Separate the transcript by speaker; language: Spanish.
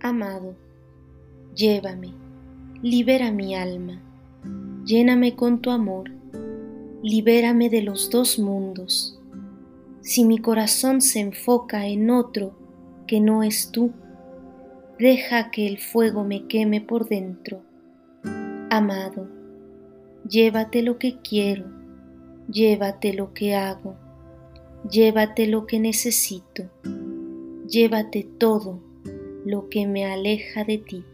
Speaker 1: amado, llévame, libera mi alma, lléname con tu amor, libérame de los dos mundos. Si mi corazón se enfoca en otro que no es tú, deja que el fuego me queme por dentro. Amado, llévate lo que quiero, llévate lo que hago, llévate lo que necesito, llévate todo lo que me aleja de ti.